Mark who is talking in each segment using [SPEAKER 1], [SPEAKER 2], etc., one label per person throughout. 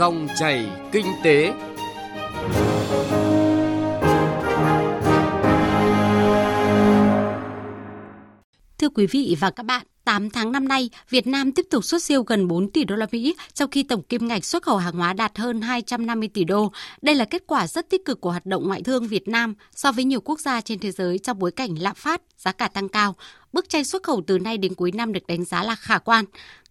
[SPEAKER 1] Dòng chảy kinh tế.
[SPEAKER 2] Thưa quý vị và các bạn, 8 tháng năm nay, Việt Nam tiếp tục xuất siêu gần 4 tỷ đô la Mỹ, trong khi tổng kim ngạch xuất khẩu hàng hóa đạt hơn 250 tỷ đô. Đây là kết quả rất tích cực của hoạt động ngoại thương Việt Nam so với nhiều quốc gia trên thế giới trong bối cảnh lạm phát, giá cả tăng cao. Bức tranh xuất khẩu từ nay đến cuối năm được đánh giá là khả quan.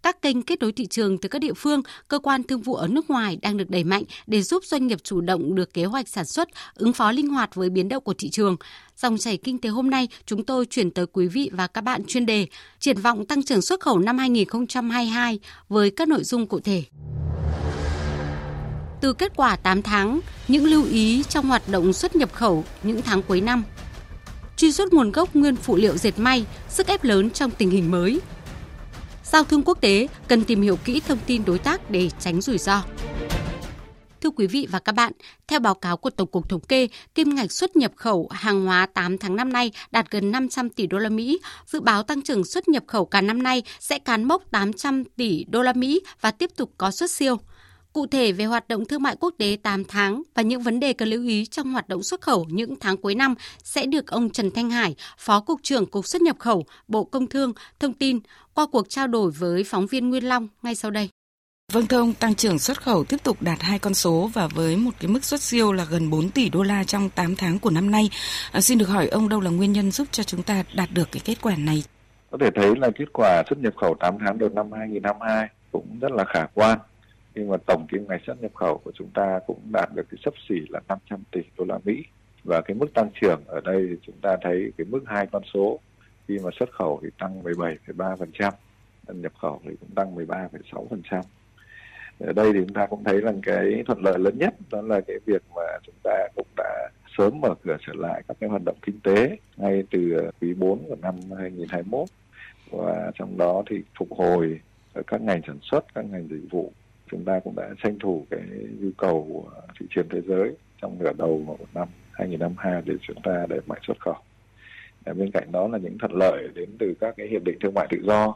[SPEAKER 2] Các kênh kết nối thị trường từ các địa phương, cơ quan thương vụ ở nước ngoài đang được đẩy mạnh để giúp doanh nghiệp chủ động được kế hoạch sản xuất, ứng phó linh hoạt với biến động của thị trường. Dòng chảy kinh tế hôm nay, chúng tôi chuyển tới quý vị và các bạn chuyên đề Triển vọng tăng trưởng xuất khẩu năm 2022 với các nội dung cụ thể. Từ kết quả 8 tháng, những lưu ý trong hoạt động xuất nhập khẩu những tháng cuối năm. Truy xuất nguồn gốc nguyên phụ liệu dệt may, sức ép lớn trong tình hình mới. Giao thương quốc tế cần tìm hiểu kỹ thông tin đối tác để tránh rủi ro. Thưa quý vị và các bạn, theo báo cáo của Tổng cục Thống kê, kim ngạch xuất nhập khẩu hàng hóa 8 tháng năm nay đạt gần 500 tỷ đô la Mỹ. Dự báo tăng trưởng xuất nhập khẩu cả năm nay sẽ cán mốc 800 tỷ đô la Mỹ và tiếp tục có xuất siêu. Cụ thể về hoạt động thương mại quốc tế 8 tháng và những vấn đề cần lưu ý trong hoạt động xuất khẩu những tháng cuối năm sẽ được ông Trần Thanh Hải, Phó Cục trưởng Cục xuất nhập khẩu, Bộ Công Thương, thông tin qua cuộc trao đổi với phóng viên Nguyên Long ngay sau đây.
[SPEAKER 3] Vâng thưa ông, tăng trưởng xuất khẩu tiếp tục đạt hai con số và với một cái mức xuất siêu là gần 4 tỷ đô la trong 8 tháng của năm nay. À, xin được hỏi ông đâu là nguyên nhân giúp cho chúng ta đạt được cái kết quả này?
[SPEAKER 4] Có thể thấy là kết quả xuất nhập khẩu 8 tháng đầu năm 2022 cũng rất là khả quan. Nhưng mà tổng kim ngạch xuất nhập khẩu của chúng ta cũng đạt được cái sấp xỉ là 500 tỷ đô la Mỹ. Và cái mức tăng trưởng ở đây thì chúng ta thấy cái mức hai con số. Khi mà xuất khẩu thì tăng 17,3%, nhập khẩu thì cũng tăng 13,6% ở đây thì chúng ta cũng thấy là cái thuận lợi lớn nhất đó là cái việc mà chúng ta cũng đã sớm mở cửa trở lại các cái hoạt động kinh tế ngay từ quý 4 của năm 2021 và trong đó thì phục hồi ở các ngành sản xuất, các ngành dịch vụ chúng ta cũng đã tranh thủ cái nhu cầu của thị trường thế giới trong nửa đầu của năm 2022 để chúng ta đẩy mạnh xuất khẩu. Và bên cạnh đó là những thuận lợi đến từ các cái hiệp định thương mại tự do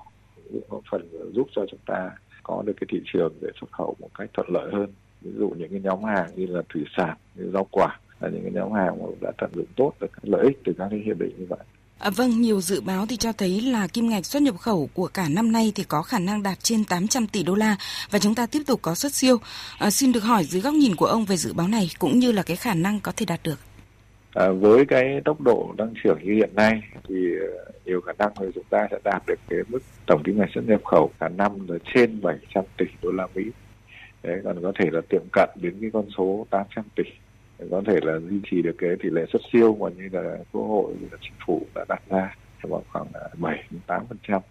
[SPEAKER 4] góp phần giúp cho chúng ta có được cái thị trường để xuất khẩu một cách thuận lợi hơn ví dụ những cái nhóm hàng như là thủy sản, như rau quả là những cái nhóm hàng mà đã tận dụng tốt được lợi ích từ các cái hiệp định như vậy
[SPEAKER 3] À, vâng, nhiều dự báo thì cho thấy là kim ngạch xuất nhập khẩu của cả năm nay thì có khả năng đạt trên 800 tỷ đô la và chúng ta tiếp tục có xuất siêu. À, xin được hỏi dưới góc nhìn của ông về dự báo này cũng như là cái khả năng có thể đạt được.
[SPEAKER 4] À, với cái tốc độ tăng trưởng như hiện nay thì à, nhiều khả năng là chúng ta sẽ đạt được cái mức tổng kim ngạch xuất nhập khẩu cả năm là trên 700 tỷ đô la Mỹ. Đấy, còn có thể là tiệm cận đến cái con số 800 tỷ có thể là duy trì được cái tỷ lệ xuất siêu mà như là quốc hội, như là chính phủ đã đặt ra vào khoảng à, 7 đến 8 phần trăm.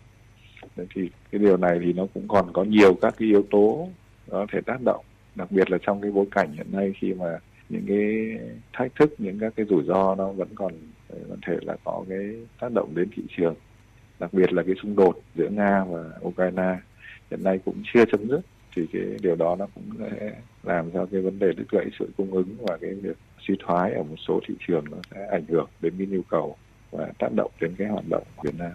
[SPEAKER 4] Thì cái điều này thì nó cũng còn có nhiều các cái yếu tố có thể tác động, đặc biệt là trong cái bối cảnh hiện nay khi mà những cái thách thức, những các cái rủi ro nó vẫn còn à, có thể là có cái tác động đến thị trường. Đặc biệt là cái xung đột giữa nga và ukraine hiện nay cũng chưa chấm dứt, thì cái điều đó nó cũng sẽ làm cho cái vấn đề đứt gãy sự cung ứng và cái việc suy thoái ở một số thị trường nó sẽ ảnh hưởng đến cái nhu cầu và tác động đến cái hoạt động của Việt Nam.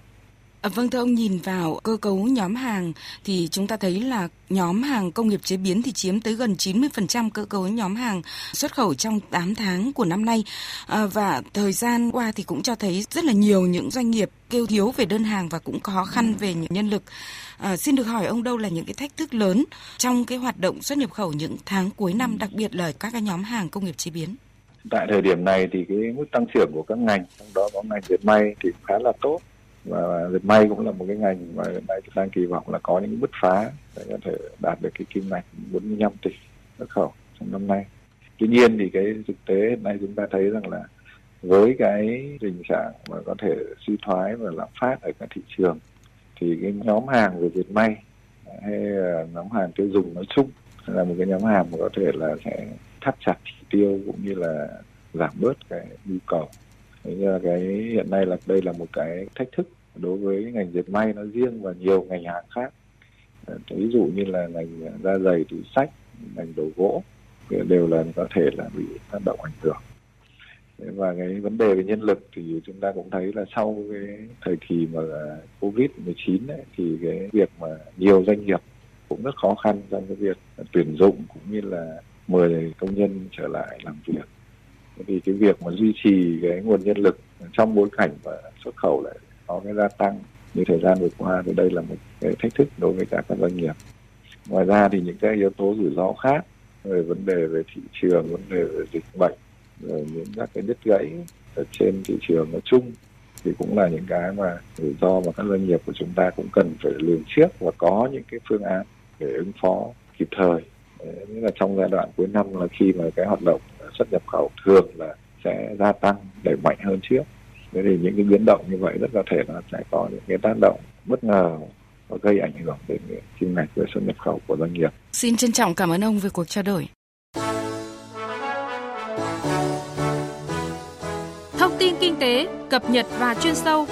[SPEAKER 3] À, vâng thưa ông nhìn vào cơ cấu nhóm hàng thì chúng ta thấy là nhóm hàng công nghiệp chế biến thì chiếm tới gần 90% cơ cấu nhóm hàng xuất khẩu trong 8 tháng của năm nay à, và thời gian qua thì cũng cho thấy rất là nhiều những doanh nghiệp kêu thiếu về đơn hàng và cũng khó khăn về những nhân lực. À, xin được hỏi ông đâu là những cái thách thức lớn trong cái hoạt động xuất nhập khẩu những tháng cuối năm đặc biệt là các cái nhóm hàng công nghiệp chế biến?
[SPEAKER 4] Tại thời điểm này thì cái mức tăng trưởng của các ngành trong đó có ngành dệt may thì khá là tốt và dệt may cũng là một cái ngành mà hiện nay chúng ta kỳ vọng là có những bứt phá để có thể đạt được cái kim ngạch 45 tỷ xuất khẩu trong năm nay. Tuy nhiên thì cái thực tế hiện nay chúng ta thấy rằng là với cái tình trạng mà có thể suy thoái và lạm phát ở các thị trường thì cái nhóm hàng về dệt may, hay nhóm hàng tiêu dùng nói chung, là một cái nhóm hàng mà có thể là sẽ thắt chặt chỉ tiêu cũng như là giảm bớt cái nhu cầu. Thế là cái hiện nay là đây là một cái thách thức đối với ngành dệt may nó riêng và nhiều ngành hàng khác ờ, ví dụ như là ngành da giày túi sách, ngành đồ gỗ, đều là có thể là bị tác động ảnh hưởng và cái vấn đề về nhân lực thì chúng ta cũng thấy là sau cái thời kỳ mà covid 19 ấy, thì cái việc mà nhiều doanh nghiệp cũng rất khó khăn trong cái việc tuyển dụng cũng như là mời công nhân trở lại làm việc. Vì cái việc mà duy trì cái nguồn nhân lực trong bối cảnh và xuất khẩu lại có cái gia tăng như thời gian vừa qua thì đây là một cái thách thức đối với cả các doanh nghiệp. Ngoài ra thì những cái yếu tố rủi ro khác về vấn đề về thị trường vấn đề về dịch bệnh rồi những các cái đứt gãy ở trên thị trường nói chung thì cũng là những cái mà rủi ro mà các doanh nghiệp của chúng ta cũng cần phải lường trước và có những cái phương án để ứng phó kịp thời nghĩa là trong giai đoạn cuối năm là khi mà cái hoạt động xuất nhập khẩu thường là sẽ gia tăng đẩy mạnh hơn trước thế thì những cái biến động như vậy rất có thể là sẽ có những cái tác động bất ngờ và gây ảnh hưởng đến kim ngạch về xuất nhập khẩu của doanh nghiệp.
[SPEAKER 3] Xin trân trọng cảm ơn ông về cuộc trao đổi.
[SPEAKER 5] Thông tin kinh tế, cập nhật và chuyên sâu.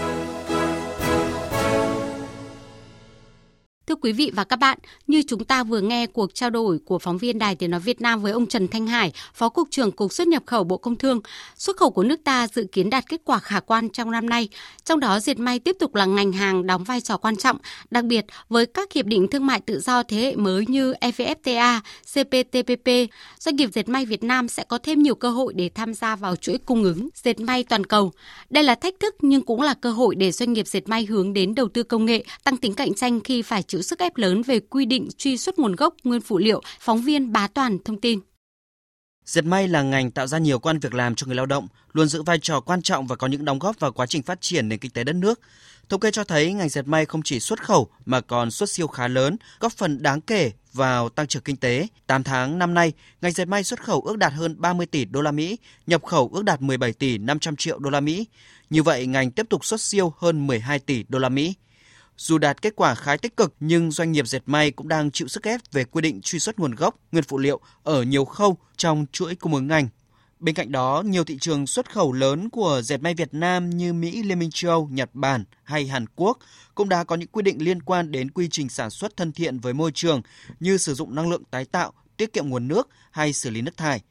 [SPEAKER 2] Thưa quý vị và các bạn, như chúng ta vừa nghe cuộc trao đổi của phóng viên Đài Tiếng Nói Việt Nam với ông Trần Thanh Hải, Phó Cục trưởng Cục xuất nhập khẩu Bộ Công Thương, xuất khẩu của nước ta dự kiến đạt kết quả khả quan trong năm nay. Trong đó, diệt may tiếp tục là ngành hàng đóng vai trò quan trọng, đặc biệt với các hiệp định thương mại tự do thế hệ mới như EVFTA, CPTPP, doanh nghiệp dệt may Việt Nam sẽ có thêm nhiều cơ hội để tham gia vào chuỗi cung ứng dệt may toàn cầu. Đây là thách thức nhưng cũng là cơ hội để doanh nghiệp dệt may hướng đến đầu tư công nghệ, tăng tính cạnh tranh khi phải chịu sức ép lớn về quy định truy xuất nguồn gốc nguyên phụ liệu, phóng viên Bá Toàn thông tin.
[SPEAKER 6] Dệt may là ngành tạo ra nhiều quan việc làm cho người lao động, luôn giữ vai trò quan trọng và có những đóng góp vào quá trình phát triển nền kinh tế đất nước. Thống kê cho thấy ngành dệt may không chỉ xuất khẩu mà còn xuất siêu khá lớn, góp phần đáng kể vào tăng trưởng kinh tế. 8 tháng năm nay, ngành dệt may xuất khẩu ước đạt hơn 30 tỷ đô la Mỹ, nhập khẩu ước đạt 17 tỷ 500 triệu đô la Mỹ. Như vậy, ngành tiếp tục xuất siêu hơn 12 tỷ đô la Mỹ. Dù đạt kết quả khá tích cực nhưng doanh nghiệp dệt may cũng đang chịu sức ép về quy định truy xuất nguồn gốc, nguyên phụ liệu ở nhiều khâu trong chuỗi cung ứng ngành. Bên cạnh đó, nhiều thị trường xuất khẩu lớn của dệt may Việt Nam như Mỹ, Liên minh châu Âu, Nhật Bản hay Hàn Quốc cũng đã có những quy định liên quan đến quy trình sản xuất thân thiện với môi trường như sử dụng năng lượng tái tạo, tiết kiệm nguồn nước hay xử lý nước thải.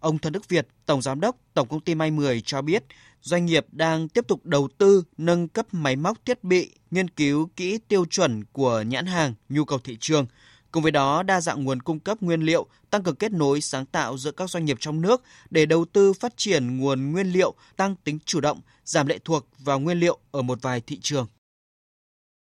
[SPEAKER 6] Ông Thân Đức Việt, Tổng Giám đốc Tổng Công ty May 10 cho biết, doanh nghiệp đang tiếp tục đầu tư nâng cấp máy móc thiết bị, nghiên cứu kỹ tiêu chuẩn của nhãn hàng, nhu cầu thị trường. Cùng với đó, đa dạng nguồn cung cấp nguyên liệu, tăng cường kết nối sáng tạo giữa các doanh nghiệp trong nước để đầu tư phát triển nguồn nguyên liệu, tăng tính chủ động, giảm lệ thuộc vào nguyên liệu ở một vài thị trường.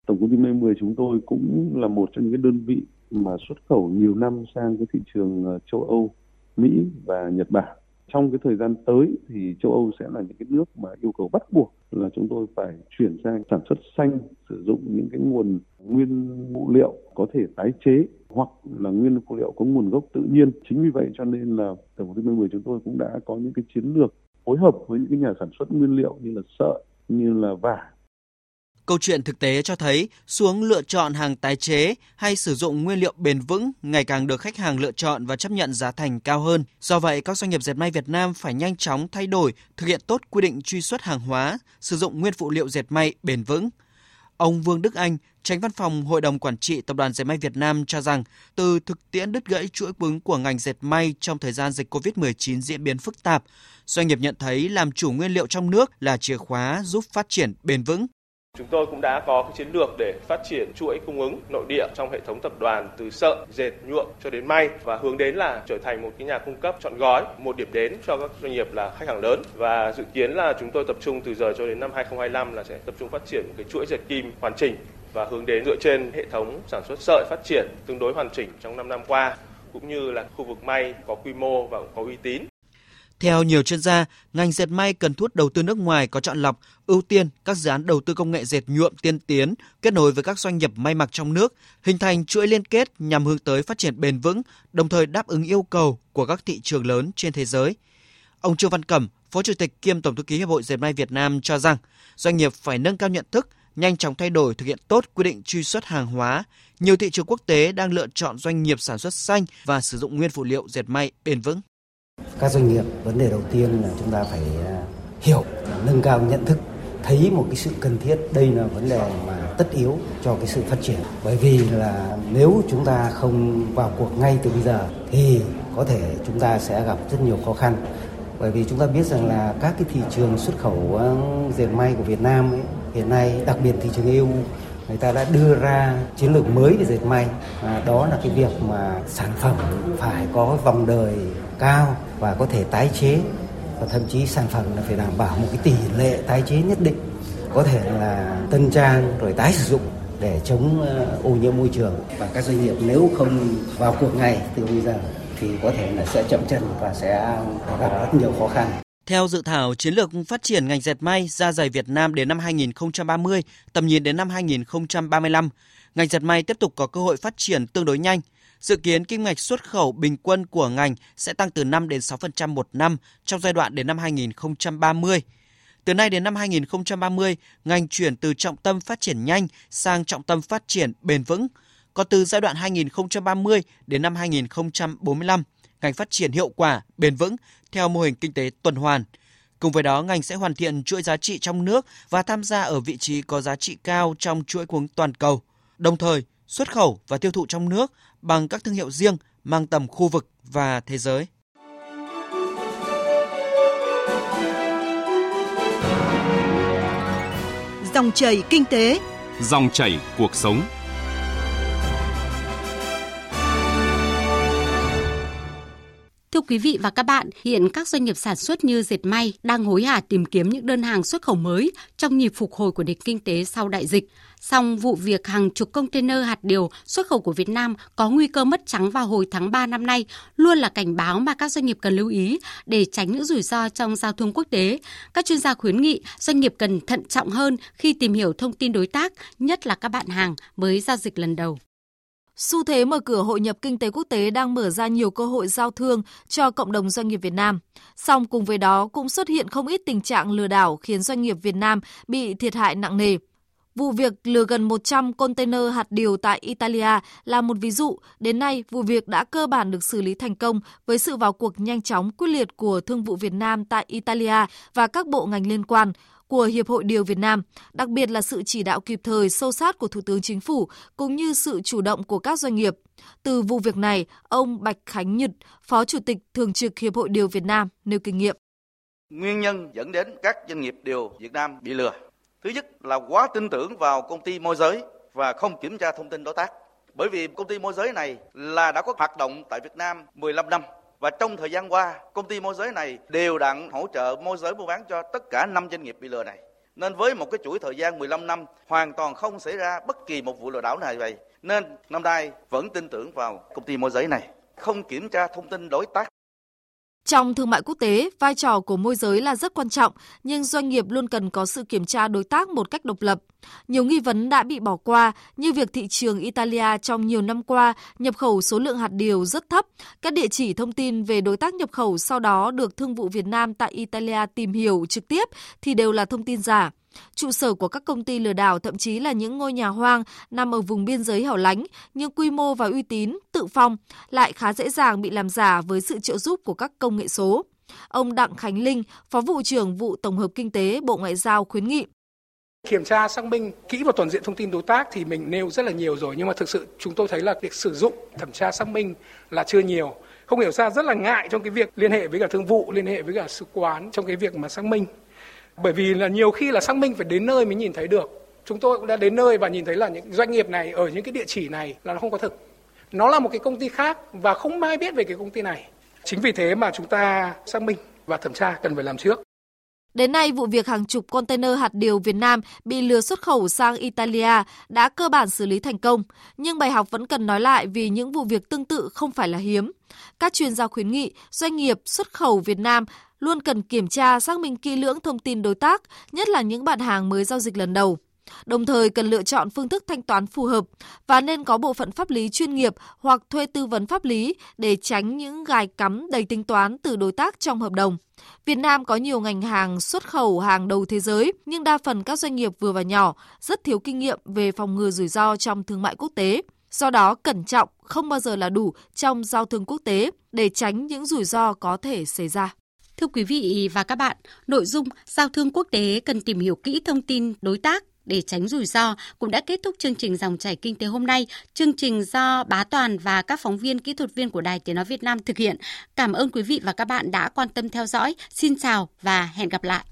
[SPEAKER 7] Tổng công ty May 10 chúng tôi cũng là một trong những đơn vị mà xuất khẩu nhiều năm sang cái thị trường ờ, châu Âu, Mỹ và Nhật Bản trong cái thời gian tới thì châu Âu sẽ là những cái nước mà yêu cầu bắt buộc là chúng tôi phải chuyển sang sản xuất xanh, sử dụng những cái nguồn nguyên phụ liệu có thể tái chế hoặc là nguyên phụ liệu có nguồn gốc tự nhiên. Chính vì vậy cho nên là Tổng công ty 10 chúng tôi cũng đã có những cái chiến lược phối hợp với những cái nhà sản xuất nguyên liệu như là sợi, như là vải
[SPEAKER 6] Câu chuyện thực tế cho thấy xuống lựa chọn hàng tái chế hay sử dụng nguyên liệu bền vững ngày càng được khách hàng lựa chọn và chấp nhận giá thành cao hơn. Do vậy, các doanh nghiệp dệt may Việt Nam phải nhanh chóng thay đổi, thực hiện tốt quy định truy xuất hàng hóa, sử dụng nguyên phụ liệu dệt may bền vững. Ông Vương Đức Anh, tránh văn phòng Hội đồng Quản trị Tập đoàn Dệt may Việt Nam cho rằng, từ thực tiễn đứt gãy chuỗi cung ứng của ngành dệt may trong thời gian dịch COVID-19 diễn biến phức tạp, doanh nghiệp nhận thấy làm chủ nguyên liệu trong nước là chìa khóa giúp phát triển bền vững.
[SPEAKER 8] Chúng tôi cũng đã có cái chiến lược để phát triển chuỗi cung ứng nội địa trong hệ thống tập đoàn từ sợi, dệt, nhuộm cho đến may và hướng đến là trở thành một cái nhà cung cấp chọn gói, một điểm đến cho các doanh nghiệp là khách hàng lớn. Và dự kiến là chúng tôi tập trung từ giờ cho đến năm 2025 là sẽ tập trung phát triển một cái chuỗi dệt kim hoàn chỉnh và hướng đến dựa trên hệ thống sản xuất sợi phát triển tương đối hoàn chỉnh trong 5 năm qua cũng như là khu vực may có quy mô và có uy tín
[SPEAKER 6] theo nhiều chuyên gia, ngành dệt may cần thu hút đầu tư nước ngoài có chọn lọc, ưu tiên các dự án đầu tư công nghệ dệt nhuộm tiên tiến, kết nối với các doanh nghiệp may mặc trong nước, hình thành chuỗi liên kết nhằm hướng tới phát triển bền vững, đồng thời đáp ứng yêu cầu của các thị trường lớn trên thế giới. Ông Trương Văn Cẩm, Phó Chủ tịch kiêm Tổng thư ký Hiệp hội Dệt may Việt Nam cho rằng, doanh nghiệp phải nâng cao nhận thức, nhanh chóng thay đổi thực hiện tốt quy định truy xuất hàng hóa. Nhiều thị trường quốc tế đang lựa chọn doanh nghiệp sản xuất xanh và sử dụng nguyên phụ liệu dệt may bền vững.
[SPEAKER 9] Các doanh nghiệp, vấn đề đầu tiên là chúng ta phải à, hiểu, nâng cao nhận thức, thấy một cái sự cần thiết. Đây là vấn đề mà tất yếu cho cái sự phát triển. Bởi vì là nếu chúng ta không vào cuộc ngay từ bây giờ thì có thể chúng ta sẽ gặp rất nhiều khó khăn. Bởi vì chúng ta biết rằng là các cái thị trường xuất khẩu à, dệt may của Việt Nam ấy, hiện nay, đặc biệt thị trường EU người ta đã đưa ra chiến lược mới về dệt may à, đó là cái việc mà sản phẩm phải có vòng đời cao và có thể tái chế và thậm chí sản phẩm là phải đảm bảo một cái tỷ lệ tái chế nhất định có thể là tân trang rồi tái sử dụng để chống ờ, ô nhiễm môi trường và các doanh nghiệp nếu không vào cuộc ngay từ bây giờ thì có thể là sẽ chậm chân và sẽ gặp rất nhiều khó khăn.
[SPEAKER 6] Theo dự thảo chiến lược phát triển ngành dệt may da dày Việt Nam đến năm 2030, tầm nhìn đến năm 2035, ngành dệt may tiếp tục có cơ hội phát triển tương đối nhanh. Dự kiến kim ngạch xuất khẩu bình quân của ngành sẽ tăng từ 5 đến 6% một năm trong giai đoạn đến năm 2030. Từ nay đến năm 2030, ngành chuyển từ trọng tâm phát triển nhanh sang trọng tâm phát triển bền vững. Còn từ giai đoạn 2030 đến năm 2045, ngành phát triển hiệu quả, bền vững theo mô hình kinh tế tuần hoàn. Cùng với đó, ngành sẽ hoàn thiện chuỗi giá trị trong nước và tham gia ở vị trí có giá trị cao trong chuỗi cung toàn cầu. Đồng thời, xuất khẩu và tiêu thụ trong nước bằng các thương hiệu riêng mang tầm khu vực và thế giới.
[SPEAKER 10] Dòng chảy kinh tế,
[SPEAKER 1] dòng chảy cuộc sống.
[SPEAKER 2] Thưa quý vị và các bạn, hiện các doanh nghiệp sản xuất như dệt may đang hối hả tìm kiếm những đơn hàng xuất khẩu mới trong nhịp phục hồi của nền kinh tế sau đại dịch. Song vụ việc hàng chục container hạt điều xuất khẩu của Việt Nam có nguy cơ mất trắng vào hồi tháng 3 năm nay luôn là cảnh báo mà các doanh nghiệp cần lưu ý để tránh những rủi ro trong giao thương quốc tế. Các chuyên gia khuyến nghị doanh nghiệp cần thận trọng hơn khi tìm hiểu thông tin đối tác, nhất là các bạn hàng mới giao dịch lần đầu.
[SPEAKER 5] Xu thế mở cửa hội nhập kinh tế quốc tế đang mở ra nhiều cơ hội giao thương cho cộng đồng doanh nghiệp Việt Nam. Song cùng với đó cũng xuất hiện không ít tình trạng lừa đảo khiến doanh nghiệp Việt Nam bị thiệt hại nặng nề. Vụ việc lừa gần 100 container hạt điều tại Italia là một ví dụ. Đến nay, vụ việc đã cơ bản được xử lý thành công với sự vào cuộc nhanh chóng quyết liệt của Thương vụ Việt Nam tại Italia và các bộ ngành liên quan của Hiệp hội Điều Việt Nam, đặc biệt là sự chỉ đạo kịp thời sâu sát của Thủ tướng Chính phủ cũng như sự chủ động của các doanh nghiệp. Từ vụ việc này, ông Bạch Khánh Nhật, Phó Chủ tịch Thường trực Hiệp hội Điều Việt Nam nêu kinh nghiệm.
[SPEAKER 11] Nguyên nhân dẫn đến các doanh nghiệp điều Việt Nam bị lừa. Thứ nhất là quá tin tưởng vào công ty môi giới và không kiểm tra thông tin đối tác. Bởi vì công ty môi giới này là đã có hoạt động tại Việt Nam 15 năm và trong thời gian qua, công ty môi giới này đều đặn hỗ trợ môi giới mua bán cho tất cả năm doanh nghiệp bị lừa này. Nên với một cái chuỗi thời gian 15 năm hoàn toàn không xảy ra bất kỳ một vụ lừa đảo này vậy. Nên năm nay vẫn tin tưởng vào công ty môi giới này, không kiểm tra thông tin đối tác
[SPEAKER 5] trong thương mại quốc tế, vai trò của môi giới là rất quan trọng, nhưng doanh nghiệp luôn cần có sự kiểm tra đối tác một cách độc lập. Nhiều nghi vấn đã bị bỏ qua, như việc thị trường Italia trong nhiều năm qua nhập khẩu số lượng hạt điều rất thấp. Các địa chỉ thông tin về đối tác nhập khẩu sau đó được Thương vụ Việt Nam tại Italia tìm hiểu trực tiếp thì đều là thông tin giả. Trụ sở của các công ty lừa đảo thậm chí là những ngôi nhà hoang nằm ở vùng biên giới hẻo lánh, nhưng quy mô và uy tín, tự phong lại khá dễ dàng bị làm giả với sự trợ giúp của các công nghệ số. Ông Đặng Khánh Linh, Phó vụ trưởng vụ Tổng hợp Kinh tế Bộ Ngoại giao khuyến nghị
[SPEAKER 12] kiểm tra, xác minh kỹ và toàn diện thông tin đối tác thì mình nêu rất là nhiều rồi. Nhưng mà thực sự chúng tôi thấy là việc sử dụng, thẩm tra, xác minh là chưa nhiều. Không hiểu sao rất là ngại trong cái việc liên hệ với cả thương vụ, liên hệ với cả sứ quán trong cái việc mà xác minh. Bởi vì là nhiều khi là xác minh phải đến nơi mới nhìn thấy được. Chúng tôi cũng đã đến nơi và nhìn thấy là những doanh nghiệp này ở những cái địa chỉ này là nó không có thực. Nó là một cái công ty khác và không ai biết về cái công ty này. Chính vì thế mà chúng ta xác minh và thẩm tra cần phải làm trước.
[SPEAKER 5] Đến nay, vụ việc hàng chục container hạt điều Việt Nam bị lừa xuất khẩu sang Italia đã cơ bản xử lý thành công, nhưng bài học vẫn cần nói lại vì những vụ việc tương tự không phải là hiếm. Các chuyên gia khuyến nghị doanh nghiệp xuất khẩu Việt Nam luôn cần kiểm tra xác minh kỹ lưỡng thông tin đối tác, nhất là những bạn hàng mới giao dịch lần đầu. Đồng thời cần lựa chọn phương thức thanh toán phù hợp và nên có bộ phận pháp lý chuyên nghiệp hoặc thuê tư vấn pháp lý để tránh những gài cắm đầy tính toán từ đối tác trong hợp đồng. Việt Nam có nhiều ngành hàng xuất khẩu hàng đầu thế giới, nhưng đa phần các doanh nghiệp vừa và nhỏ rất thiếu kinh nghiệm về phòng ngừa rủi ro trong thương mại quốc tế. Do đó, cẩn trọng không bao giờ là đủ trong giao thương quốc tế để tránh những rủi ro có thể xảy ra.
[SPEAKER 2] Thưa quý vị và các bạn, nội dung giao thương quốc tế cần tìm hiểu kỹ thông tin đối tác để tránh rủi ro, cũng đã kết thúc chương trình dòng chảy kinh tế hôm nay. Chương trình do Bá Toàn và các phóng viên kỹ thuật viên của Đài Tiếng nói Việt Nam thực hiện. Cảm ơn quý vị và các bạn đã quan tâm theo dõi. Xin chào và hẹn gặp lại.